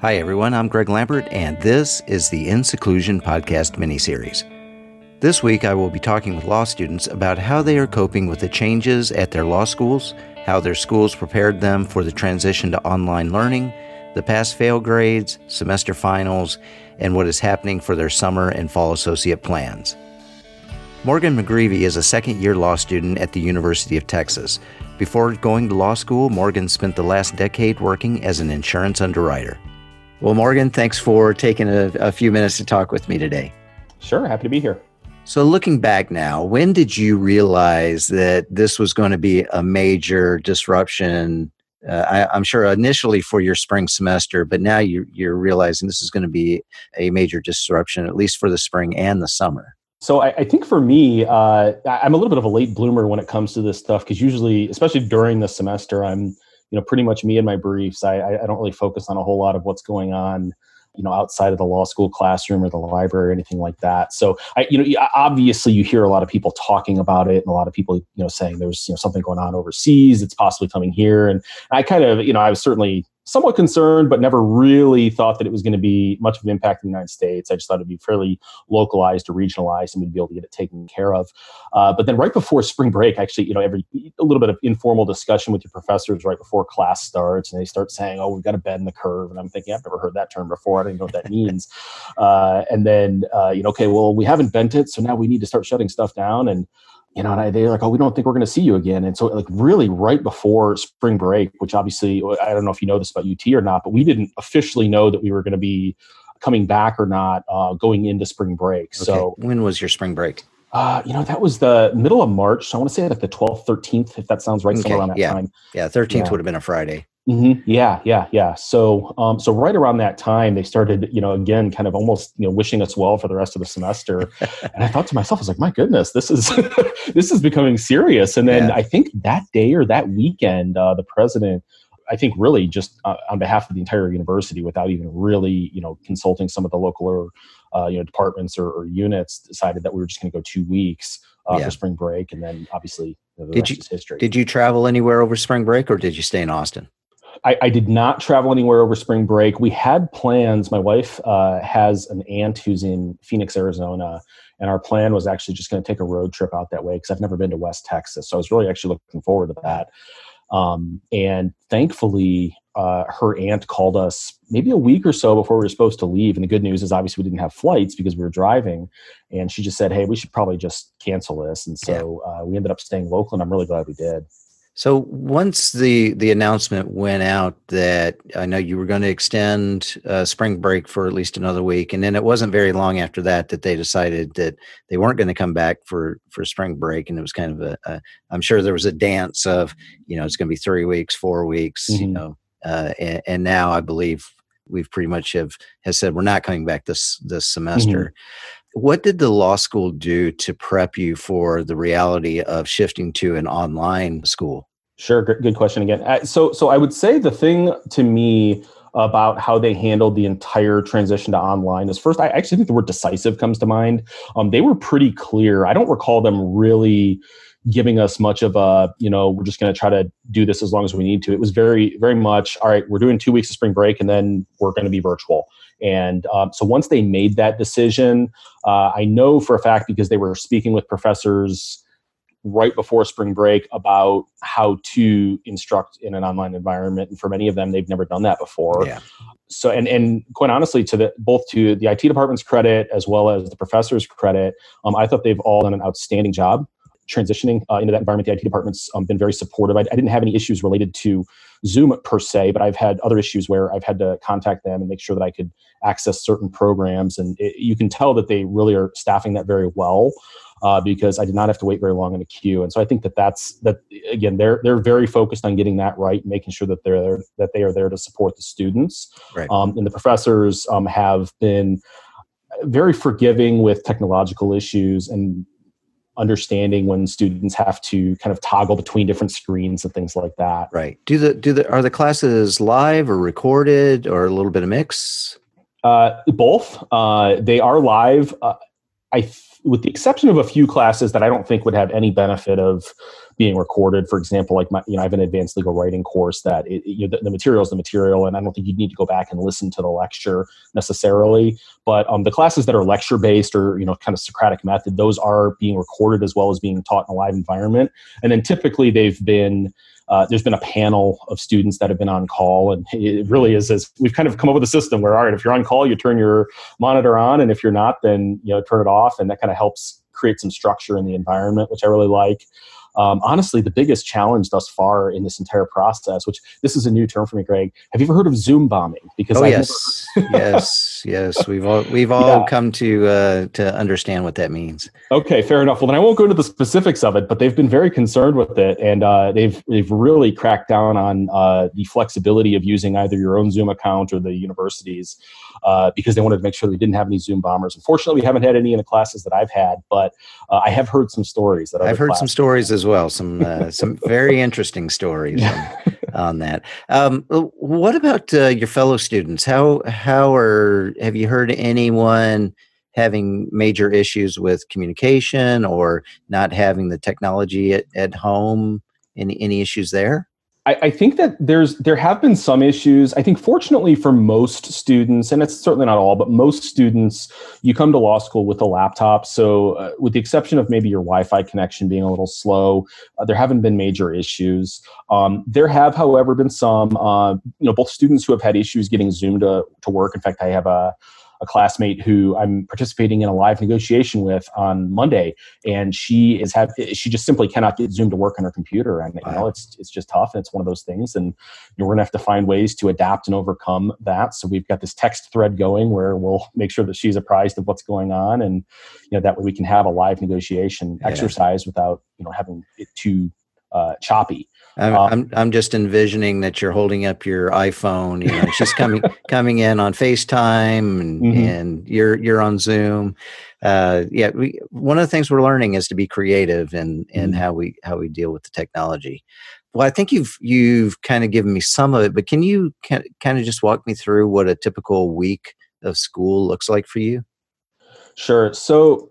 Hi, everyone. I'm Greg Lambert, and this is the In Seclusion podcast miniseries. This week, I will be talking with law students about how they are coping with the changes at their law schools, how their schools prepared them for the transition to online learning, the pass fail grades, semester finals, and what is happening for their summer and fall associate plans. Morgan McGreevy is a second year law student at the University of Texas. Before going to law school, Morgan spent the last decade working as an insurance underwriter. Well, Morgan, thanks for taking a, a, few minutes to talk with me today. Sure, happy to be here. So, looking back now, when did you realize that this was going to be a major disruption? Uh, I, am sure initially for your spring semester, but now you, you're realizing this is going to be a major disruption, at least for the spring and the summer. So I, I, think for me, uh, I'm a little bit of a late bloomer when it comes to this stuff because usually, especially during the semester, I'm you know pretty much me and my briefs. I, I don't really focus on a whole lot of what's going on you know outside of the law school classroom or the library or anything like that so i you know obviously you hear a lot of people talking about it and a lot of people you know saying there's you know something going on overseas it's possibly coming here and i kind of you know i was certainly somewhat concerned, but never really thought that it was going to be much of an impact in the United States. I just thought it'd be fairly localized or regionalized, and we'd be able to get it taken care of. Uh, but then right before spring break, actually, you know, every a little bit of informal discussion with your professors right before class starts, and they start saying, "Oh, we've got to bend the curve," and I'm thinking, I've never heard that term before. I don't even know what that means. Uh, and then, uh, you know, okay, well, we haven't bent it, so now we need to start shutting stuff down and you know, and I, they're like, oh, we don't think we're going to see you again. And so, like, really, right before spring break, which obviously, I don't know if you know this about UT or not, but we didn't officially know that we were going to be coming back or not uh, going into spring break. Okay. So, when was your spring break? Uh, you know, that was the middle of March. So I want to say like the 12th, 13th, if that sounds right, okay. somewhere around that yeah. time. Yeah, 13th yeah. would have been a Friday. Mm-hmm. Yeah, yeah, yeah. So, um, so right around that time, they started, you know, again, kind of almost, you know, wishing us well for the rest of the semester. and I thought to myself, I was like, my goodness, this is this is becoming serious. And then yeah. I think that day or that weekend, uh, the president, I think, really just uh, on behalf of the entire university, without even really, you know, consulting some of the local or uh, you know departments or, or, units, decided that we were just going to go two weeks uh, yeah. for spring break, and then obviously you know, the did you, history. Did you travel anywhere over spring break, or did you stay in Austin? I, I, did not travel anywhere over spring break. We had plans. My wife uh, has an aunt who's in Phoenix, Arizona, and our plan was actually just going to take a road trip out that way because I've never been to West Texas. So I was really actually looking forward to that. Um, and thankfully, uh, her aunt called us maybe a week or so before we were supposed to leave. And the good news is, obviously, we didn't have flights because we were driving. And she just said, "Hey, we should probably just cancel this." And so yeah. uh, we ended up staying local, and I'm really glad we did. So once the the announcement went out that I know you were going to extend uh, spring break for at least another week, and then it wasn't very long after that that they decided that they weren't going to come back for for spring break, and it was kind of a, a I'm sure there was a dance of you know it's going to be three weeks, four weeks, mm-hmm. you know, uh, and, and, now I believe we've pretty much have has said we're not coming back this this semester. What did the law school do to prep you for the reality of shifting to an online school? Sure, good question again. So, so I would say the thing to me about how they handled the entire transition to online is first, I actually think the word decisive comes to mind. Um, they were pretty clear. I don't recall them really giving us much of a, you know, we're just going to try to do this as long as we need to. It was very, very much, all right, we're doing two weeks of spring break and then we're going to be virtual. And um, so once they made that decision, uh, I know for a fact because they were speaking with professors right before spring break about how to instruct in an online environment and for many of them they've never done that before yeah. so and and quite honestly to the both to the IT department's credit as well as the professors credit um, I thought they've all done an outstanding job transitioning uh, into that environment, the IT department's um, been very supportive. I, I, didn't have any issues related to Zoom per se, but I've had other issues where I've had to contact them and make sure that I could access certain programs. And it, you can tell that they really are staffing that very well. Uh, because I did not have to wait very long in a queue, and so I think that that's that again they're they're very focused on getting that right, making sure that they're there, that they are there to support the students, right. um, and the professors um, have been very forgiving with technological issues and understanding when students have to kind of toggle between different screens and things like that. Right. Do the do the are the classes live or recorded or a little bit of mix? Uh, both. Uh, they are live. Uh, I, th- with the exception of a few classes that I don't think would have any benefit of being recorded. For example, like my, you know, I have an advanced legal writing course that it, you know, the, the, material is the material, and I don't think you need to go back and listen to the lecture necessarily. But um, the classes that are lecture based or you know, kind of Socratic method, those are being recorded as well as being taught in a live environment. And then typically they've been uh, there's been a panel of students that have been on call, and it really is as we've kind of come up with a system where all right, if you're on call, you turn your monitor on, and if you're not, then you know turn it off, and that kind of helps create some structure in the environment, which I really like um, honestly the biggest challenge thus far in this entire process which this is a new term for me greg. Have you ever heard of zoom bombing? Because oh I've yes. yes yes. We've all we've all yeah. come to uh, to understand what that means. Okay fair enough. Well then i won't go into the specifics of it but they've been very concerned with it and uh, they've they've really cracked down on uh, the flexibility of using either your own zoom account or the universities uh, because they wanted to make sure we didn't have any zoom bombers. Unfortunately we haven't had any in the classes that i've had but uh, i have heard some stories that i've heard some stories as well. Some uh, some very interesting stories on, on that. Um, what about uh, your fellow students? How how are have you heard anyone having major issues with communication or not having the technology at, at home? Any any issues there? I, I, think that there's there have been some issues. I think fortunately for most students, and it's certainly not all, but most students, you come to law school with a laptop. So, uh, with the exception of maybe your Wi-Fi connection being a little slow, uh, there haven't been major issues. Um, there have, however, been some. Uh, you know, both students who have had issues getting Zoom to to work. In fact, I have a a classmate who I'm participating in a live negotiation with on Monday, and she is have she just simply cannot get Zoom to work on her computer, and wow. you know it's it's just tough, and it's one of those things, and you know, we're gonna have to find ways to adapt and overcome that. So we've got this text thread going where we'll make sure that she's apprised of what's going on, and you know that way we can have a live negotiation yeah. exercise without you know having it too uh, choppy. I'm, um, I'm, I'm just envisioning that you're holding up your iPhone. You know, it's just coming coming in on FaceTime, and, mm-hmm. and you're you're on Zoom. Uh, yeah, we, one of the things we're learning is to be creative in in mm-hmm. how we how we deal with the technology. Well, I think you've you've kind of given me some of it, but can you kind of just walk me through what a typical week of school looks like for you? Sure. So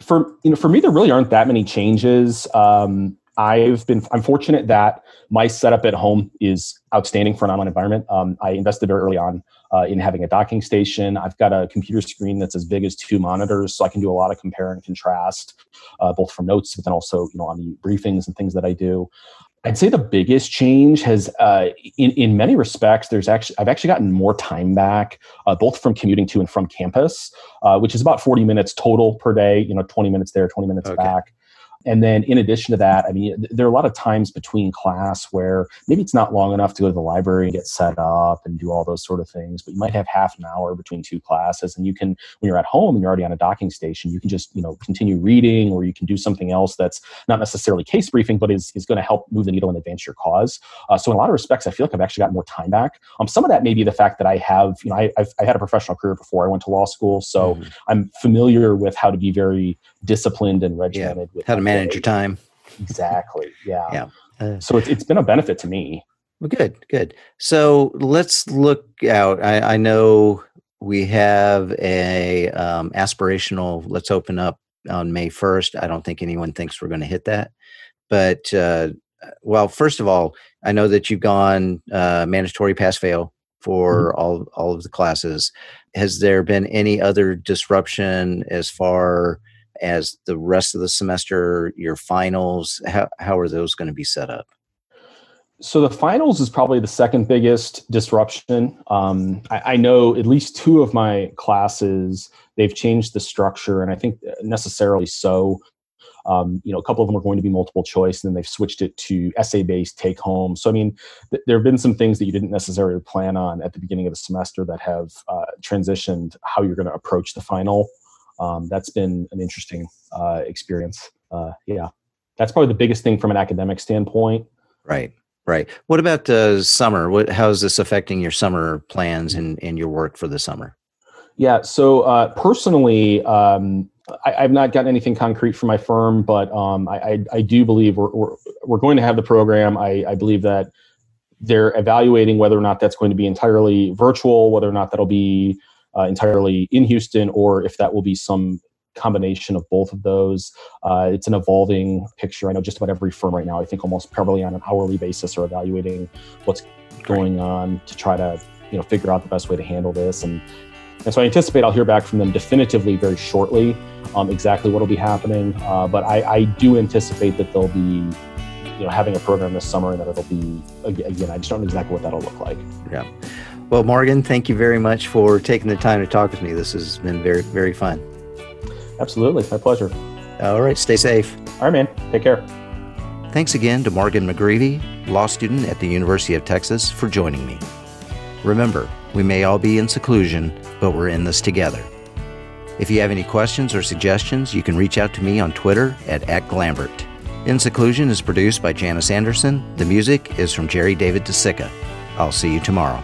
for you know for me there really aren't that many changes um, I've been I'm fortunate that my setup at home is outstanding for an online environment. Um, I invested very early on uh, in having a docking station. I've got a computer screen that's as big as two monitors, so I can do a lot of compare and contrast, uh, both from notes, but then also you know on the briefings and things that I do. I'd say the biggest change has, uh, in in many respects, there's actually I've actually gotten more time back, uh, both from commuting to and from campus, uh, which is about 40 minutes total per day. You know, 20 minutes there, 20 minutes okay. back. And then in addition to that, I mean, there are a lot of times between class where maybe it's not long enough to go to the library and get set up and do all those sort of things, but you might have half an hour between two classes. And you can, when you're at home and you're already on a docking station, you can just, you know, continue reading or you can do something else that's not necessarily case briefing, but is, is going to help move the needle and advance your cause. Uh, so in a lot of respects, I feel like I've actually got more time back. Um, some of that may be the fact that I have, you know, I, I've, I had a professional career before I went to law school. So mm-hmm. I'm familiar with how to be very disciplined and regimented yeah. with how to manage your time. Exactly. Yeah. Yeah. Uh, so it's, it's been a benefit to me. Well, good, good. So let's look out. I, I know we have a um, aspirational. Let's open up on May first. I don't think anyone thinks we're going to hit that, but uh, well, first of all, I know that you've gone uh, mandatory pass fail for mm-hmm. all all of the classes. Has there been any other disruption as far as the rest of the semester, your finals, how, how are those going to be set up? So the finals is probably the second biggest disruption. Um, I, I, know at least two of my classes they've changed the structure, and I think necessarily so. Um, you know, a couple of them are going to be multiple choice, and then they've switched it to essay-based take-home. So, I mean, th- there have been some things that you didn't necessarily plan on at the beginning of the semester that have uh, transitioned how you're going to approach the final um, that's been an interesting uh, experience. Uh, yeah, that's probably the biggest thing from an academic standpoint. Right, right. What about uh, summer? What how is this affecting your summer plans and, and your work for the summer? Yeah, so uh, personally, um, I, have not gotten anything concrete from my firm, but um, I, I, I, do believe we're, we're, we're, going to have the program. I, I believe that they're evaluating whether or not that's going to be entirely virtual, whether or not that'll be uh, entirely in Houston, or if that will be some combination of both of those. Uh, it's an evolving picture. I know just about every firm right now, I think almost probably on an hourly basis, are evaluating what's going on to try to you know figure out the best way to handle this. And and so I anticipate I'll hear back from them definitively very shortly, um, exactly what will be happening. Uh, but I, I do anticipate that they'll be you know having a program this summer and that it'll be again i just don't know exactly what that'll look like yeah well morgan thank you very much for taking the time to talk with me. This has been very very fun. Absolutely. My pleasure. All right. Stay safe. All right man. Take care. Thanks again to morgan mcgreevy law student at the university of texas for joining me. Remember we may all be in seclusion but we're in this together. If you have any questions or suggestions you can reach out to me on twitter at, at glambert. In Seclusion is produced by Janice Anderson. The music is from Jerry David DeCicca. I'll see you tomorrow.